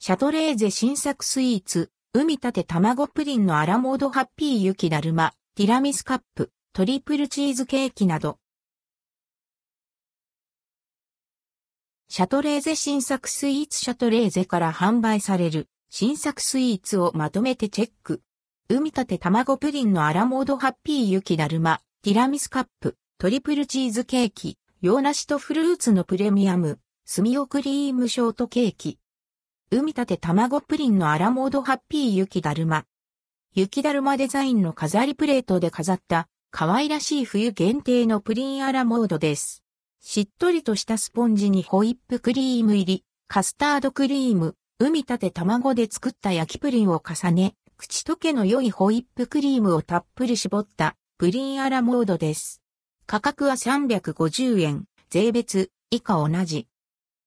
シャトレーゼ新作スイーツ、海立て卵プリンのアラモードハッピー雪だるま、ティラミスカップ、トリプルチーズケーキなど。シャトレーゼ新作スイーツシャトレーゼから販売される新作スイーツをまとめてチェック。海立て卵プリンのアラモードハッピー雪だるま、ティラミスカップ、トリプルチーズケーキ、洋梨とフルーツのプレミアム、スミオクリームショートケーキ。海立て卵プリンのアラモードハッピー雪だるま。雪だるまデザインの飾りプレートで飾った可愛らしい冬限定のプリンアラモードです。しっとりとしたスポンジにホイップクリーム入り、カスタードクリーム、海立て卵で作った焼きプリンを重ね、口溶けの良いホイップクリームをたっぷり絞ったプリンアラモードです。価格は350円、税別、以下同じ。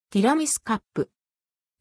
ティラミスカップ。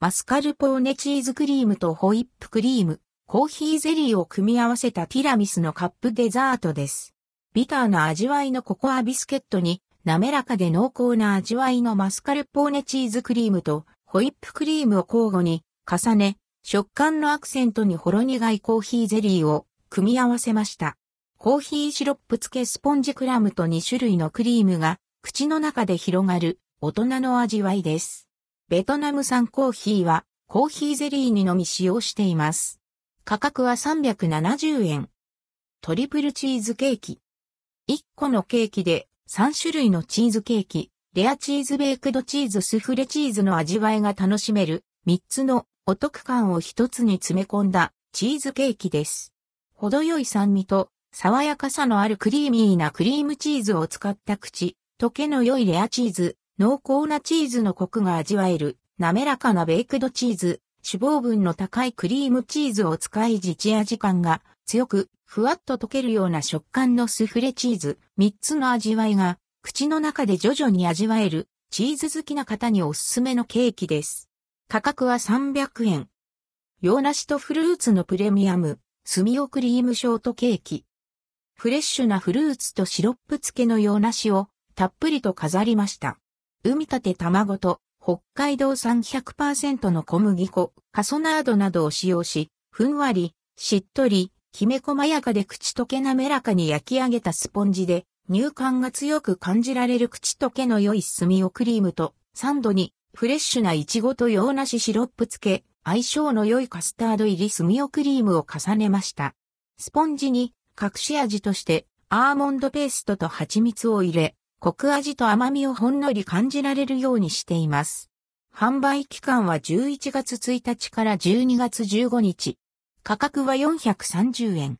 マスカルポーネチーズクリームとホイップクリーム、コーヒーゼリーを組み合わせたティラミスのカップデザートです。ビターな味わいのココアビスケットに、滑らかで濃厚な味わいのマスカルポーネチーズクリームとホイップクリームを交互に重ね、食感のアクセントにほろ苦いコーヒーゼリーを組み合わせました。コーヒーシロップ付けスポンジクラムと2種類のクリームが口の中で広がる大人の味わいです。ベトナム産コーヒーはコーヒーゼリーにのみ使用しています。価格は370円。トリプルチーズケーキ。1個のケーキで3種類のチーズケーキ、レアチーズベークドチーズスフレチーズの味わいが楽しめる3つのお得感を1つに詰め込んだチーズケーキです。程よい酸味と爽やかさのあるクリーミーなクリームチーズを使った口、溶けの良いレアチーズ、濃厚なチーズのコクが味わえる、滑らかなベイクドチーズ、脂肪分の高いクリームチーズを使い実味感が強く、ふわっと溶けるような食感のスフレチーズ、3つの味わいが、口の中で徐々に味わえる、チーズ好きな方におすすめのケーキです。価格は300円。洋梨とフルーツのプレミアム、スミオクリームショートケーキ。フレッシュなフルーツとシロップ漬けの洋梨をたっぷりと飾りました。海立て卵と北海道産100%の小麦粉、カソナードなどを使用し、ふんわり、しっとり、きめ細やかで口溶け滑らかに焼き上げたスポンジで、乳感が強く感じられる口溶けの良い炭をクリームと、サンドにフレッシュなイチゴと洋梨シロップ漬け、相性の良いカスタード入り炭をクリームを重ねました。スポンジに隠し味としてアーモンドペーストと蜂蜜を入れ、コク味と甘みをほんのり感じられるようにしています。販売期間は11月1日から12月15日。価格は430円。